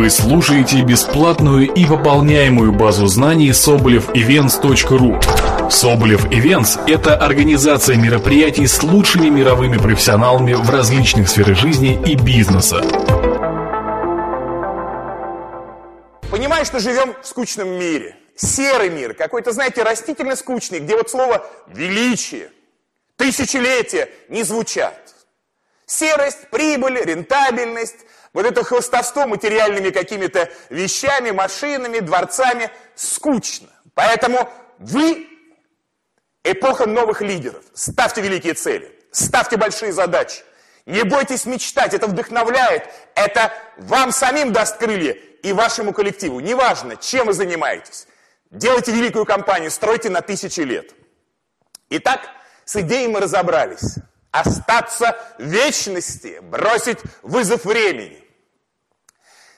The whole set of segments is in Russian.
Вы слушаете бесплатную и пополняемую базу знаний sobolevevents.ru Соболев Events – это организация мероприятий с лучшими мировыми профессионалами в различных сферах жизни и бизнеса. Понимаю, что живем в скучном мире. Серый мир, какой-то, знаете, растительно скучный, где вот слово «величие», «тысячелетие» не звучат. Серость, прибыль, рентабельность, вот это хвостовство материальными какими-то вещами, машинами, дворцами скучно. Поэтому вы эпоха новых лидеров. Ставьте великие цели, ставьте большие задачи. Не бойтесь мечтать, это вдохновляет, это вам самим даст крылья и вашему коллективу. Неважно, чем вы занимаетесь. Делайте великую компанию, стройте на тысячи лет. Итак, с идеей мы разобрались. Остаться в вечности, бросить вызов времени.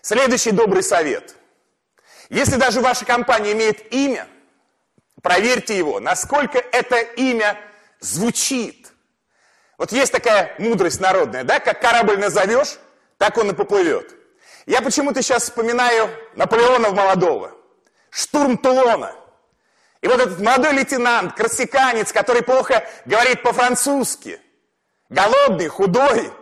Следующий добрый совет. Если даже ваша компания имеет имя, проверьте его, насколько это имя звучит. Вот есть такая мудрость народная, да, как корабль назовешь, так он и поплывет. Я почему-то сейчас вспоминаю Наполеона молодого, штурм Тулона. И вот этот молодой лейтенант, корсиканец, который плохо говорит по-французски – голодный, худой,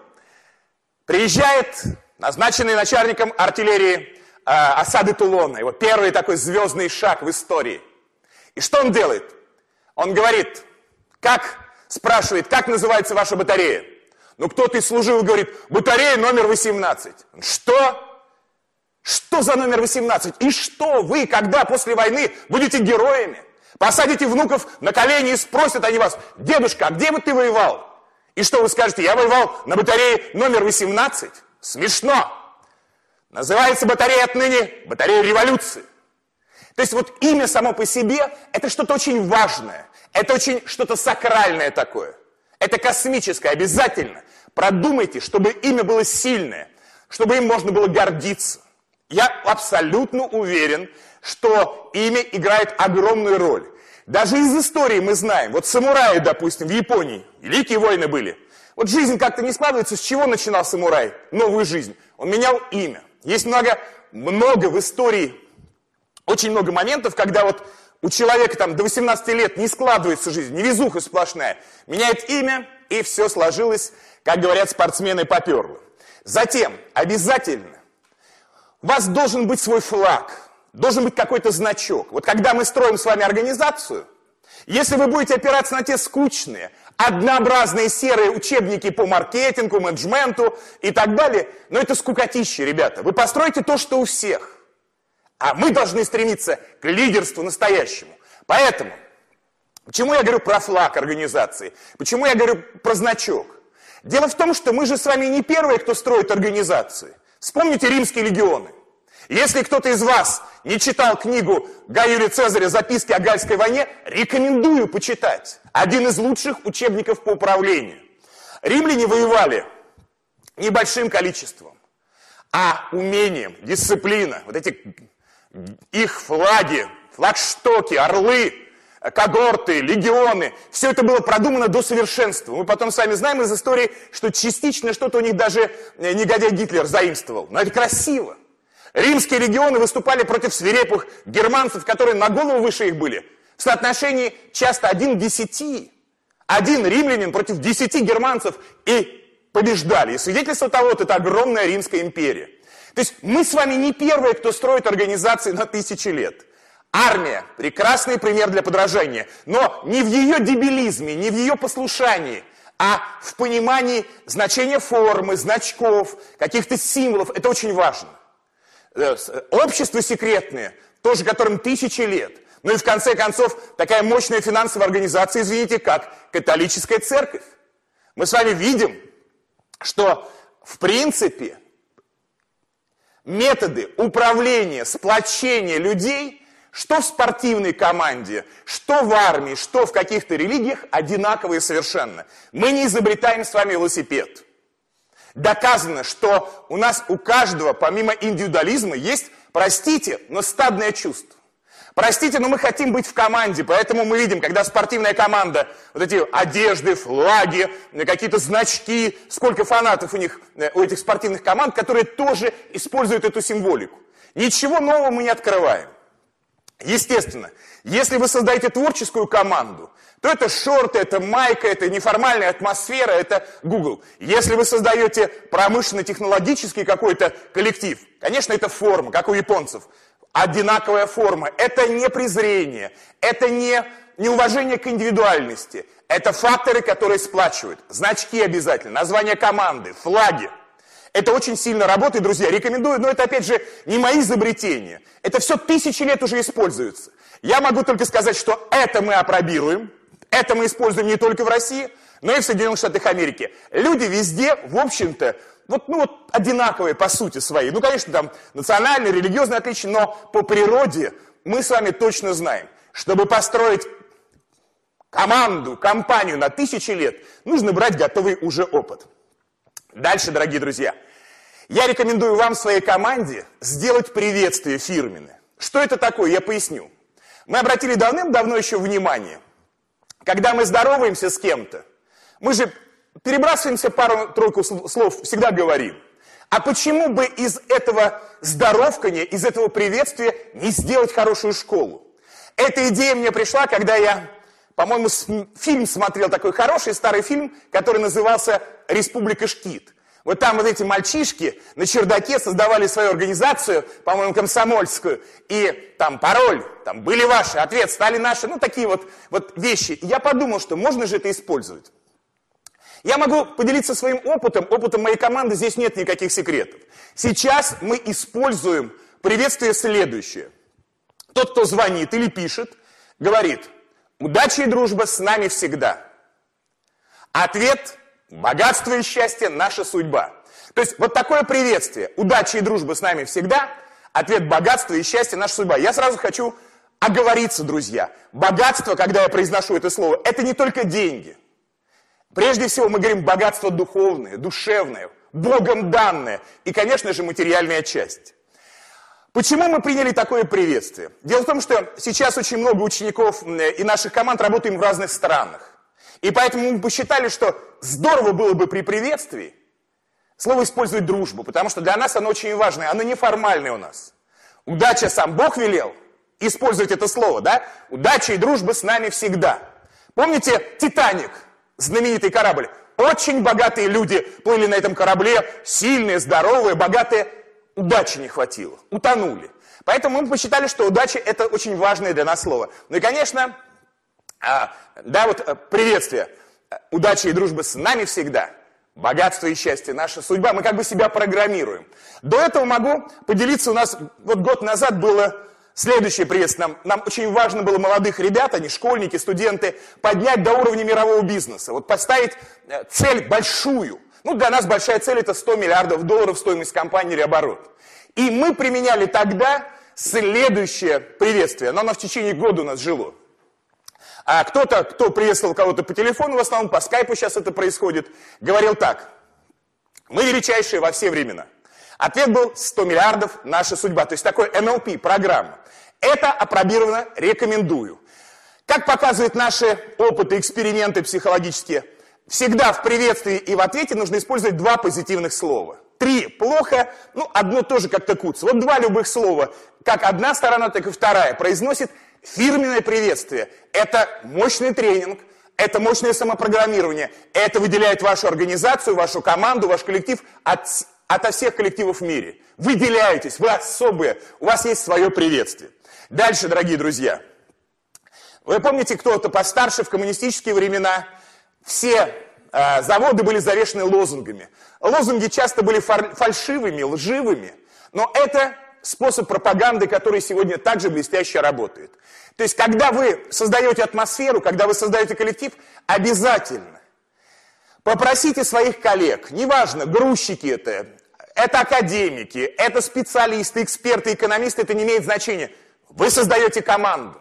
приезжает назначенный начальником артиллерии э, осады Тулона, его первый такой звездный шаг в истории. И что он делает? Он говорит, как, спрашивает, как называется ваша батарея? Ну, кто-то из служивых говорит, батарея номер 18. Что? Что за номер 18? И что вы, когда после войны будете героями? Посадите внуков на колени и спросят они вас, дедушка, а где бы ты воевал? И что вы скажете, я воевал на батарее номер 18? Смешно. Называется батарея отныне батарея революции. То есть вот имя само по себе – это что-то очень важное. Это очень что-то сакральное такое. Это космическое, обязательно. Продумайте, чтобы имя было сильное, чтобы им можно было гордиться. Я абсолютно уверен, что имя играет огромную роль. Даже из истории мы знаем, вот самураи, допустим, в Японии, великие войны были. Вот жизнь как-то не складывается, с чего начинал самурай новую жизнь? Он менял имя. Есть много, много в истории, очень много моментов, когда вот у человека там до 18 лет не складывается жизнь, невезуха сплошная. Меняет имя, и все сложилось, как говорят спортсмены, поперло. Затем, обязательно, у вас должен быть свой флаг – должен быть какой-то значок. Вот когда мы строим с вами организацию, если вы будете опираться на те скучные, однообразные серые учебники по маркетингу, менеджменту и так далее, но это скукотище, ребята. Вы построите то, что у всех. А мы должны стремиться к лидерству настоящему. Поэтому, почему я говорю про флаг организации? Почему я говорю про значок? Дело в том, что мы же с вами не первые, кто строит организации. Вспомните римские легионы. Если кто-то из вас не читал книгу Гая Юлия Цезаря «Записки о Гальской войне», рекомендую почитать. Один из лучших учебников по управлению. Римляне воевали небольшим количеством, а умением, дисциплина, вот эти их флаги, флагштоки, орлы, когорты, легионы, все это было продумано до совершенства. Мы потом сами знаем из истории, что частично что-то у них даже э, негодяй Гитлер заимствовал. Но это красиво. Римские легионы выступали против свирепых германцев, которые на голову выше их были. В соотношении часто один десяти. Один римлянин против десяти германцев и побеждали. И свидетельство того, вот это огромная Римская империя. То есть мы с вами не первые, кто строит организации на тысячи лет. Армия – прекрасный пример для подражания, но не в ее дебилизме, не в ее послушании, а в понимании значения формы, значков, каких-то символов. Это очень важно. Э, общества секретные, тоже которым тысячи лет. Ну и в конце концов, такая мощная финансовая организация, извините, как католическая церковь. Мы с вами видим, что в принципе методы управления, сплочения людей, что в спортивной команде, что в армии, что в каких-то религиях, одинаковые совершенно. Мы не изобретаем с вами велосипед. Доказано, что у нас у каждого, помимо индивидуализма, есть, простите, но стадное чувство. Простите, но мы хотим быть в команде, поэтому мы видим, когда спортивная команда, вот эти одежды, флаги, какие-то значки, сколько фанатов у них, э, у этих спортивных команд, которые тоже используют эту символику. Ничего нового мы не открываем. Естественно, если вы создаете творческую команду, то это шорты, это майка, это неформальная атмосфера, это Google. Если вы создаете промышленно-технологический какой-то коллектив, конечно, это форма, как у японцев. Одинаковая форма. Это не презрение, это не неуважение к индивидуальности. Это факторы, которые сплачивают. Значки обязательно, название команды, флаги. Это очень сильно работает, друзья. Рекомендую, но это, опять же, не мои изобретения. Это все тысячи лет уже используется. Я могу только сказать, что это мы опробируем, это мы используем не только в России, но и в Соединенных Штатах Америки. Люди везде, в общем-то, вот, ну, вот одинаковые по сути своей. Ну, конечно, там национальные, религиозные отличия, но по природе мы с вами точно знаем, чтобы построить команду, компанию на тысячи лет, нужно брать готовый уже опыт. Дальше, дорогие друзья, я рекомендую вам своей команде сделать приветствие фирменное. Что это такое, я поясню. Мы обратили давным-давно еще внимание, когда мы здороваемся с кем-то, мы же перебрасываемся пару-тройку слов, всегда говорим. А почему бы из этого здоровкания, из этого приветствия не сделать хорошую школу? Эта идея мне пришла, когда я по-моему, фильм смотрел такой хороший старый фильм, который назывался «Республика Шкит». Вот там вот эти мальчишки на чердаке создавали свою организацию, по-моему, комсомольскую, и там пароль, там были ваши, ответ стали наши, ну такие вот, вот вещи. И я подумал, что можно же это использовать. Я могу поделиться своим опытом, опытом моей команды, здесь нет никаких секретов. Сейчас мы используем приветствие следующее. Тот, кто звонит или пишет, говорит – Удача и дружба с нами всегда. Ответ – богатство и счастье – наша судьба. То есть вот такое приветствие. Удача и дружба с нами всегда. Ответ – богатство и счастье – наша судьба. Я сразу хочу оговориться, друзья. Богатство, когда я произношу это слово, это не только деньги. Прежде всего мы говорим богатство духовное, душевное, Богом данное и, конечно же, материальная часть. Почему мы приняли такое приветствие? Дело в том, что сейчас очень много учеников и наших команд работаем в разных странах. И поэтому мы посчитали, что здорово было бы при приветствии слово использовать дружбу, потому что для нас оно очень важное, оно неформальное у нас. Удача сам Бог велел использовать это слово, да? Удача и дружба с нами всегда. Помните Титаник, знаменитый корабль? Очень богатые люди плыли на этом корабле, сильные, здоровые, богатые удачи не хватило, утонули. Поэтому мы посчитали, что удача – это очень важное для нас слово. Ну и, конечно, а, да, вот э, приветствие. Удача и дружба с нами всегда. Богатство и счастье – наша судьба. Мы как бы себя программируем. До этого могу поделиться. У нас вот год назад было следующее приветствие. Нам, нам очень важно было молодых ребят, они школьники, студенты, поднять до уровня мирового бизнеса. Вот поставить э, цель большую – ну, для нас большая цель – это 100 миллиардов долларов стоимость компании или оборот. И мы применяли тогда следующее приветствие, но оно в течение года у нас жило. А кто-то, кто приветствовал кого-то по телефону, в основном по скайпу сейчас это происходит, говорил так. Мы величайшие во все времена. Ответ был 100 миллиардов – наша судьба. То есть такой NLP, программа. Это опробировано, рекомендую. Как показывают наши опыты, эксперименты психологические – Всегда в приветствии и в ответе нужно использовать два позитивных слова. Три плохо, ну одно тоже как-то куц. Вот два любых слова, как одна сторона, так и вторая, произносит фирменное приветствие. Это мощный тренинг, это мощное самопрограммирование. Это выделяет вашу организацию, вашу команду, ваш коллектив от, ото всех коллективов в мире. Выделяетесь, вы особые, у вас есть свое приветствие. Дальше, дорогие друзья. Вы помните, кто-то постарше в коммунистические времена – все э, заводы были завешены лозунгами. Лозунги часто были фальшивыми, лживыми, но это способ пропаганды, который сегодня также блестяще работает. То есть, когда вы создаете атмосферу, когда вы создаете коллектив, обязательно попросите своих коллег, неважно, грузчики это, это академики, это специалисты, эксперты, экономисты, это не имеет значения. Вы создаете команду.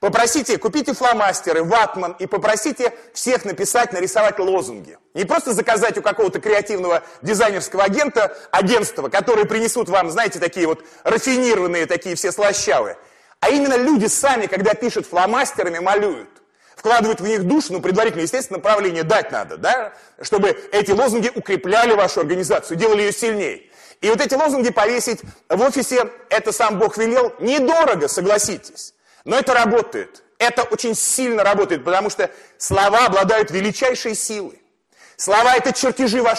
Попросите, купите фломастеры, ватман и попросите всех написать, нарисовать лозунги. Не просто заказать у какого-то креативного дизайнерского агента, агентства, которые принесут вам, знаете, такие вот рафинированные, такие все слащавые. А именно люди сами, когда пишут фломастерами, малюют. Вкладывают в них душу, ну, предварительно, естественно, направление дать надо, да, чтобы эти лозунги укрепляли вашу организацию, делали ее сильнее. И вот эти лозунги повесить в офисе, это сам Бог велел, недорого, согласитесь. Но это работает. Это очень сильно работает, потому что слова обладают величайшей силой. Слова – это чертежи вашей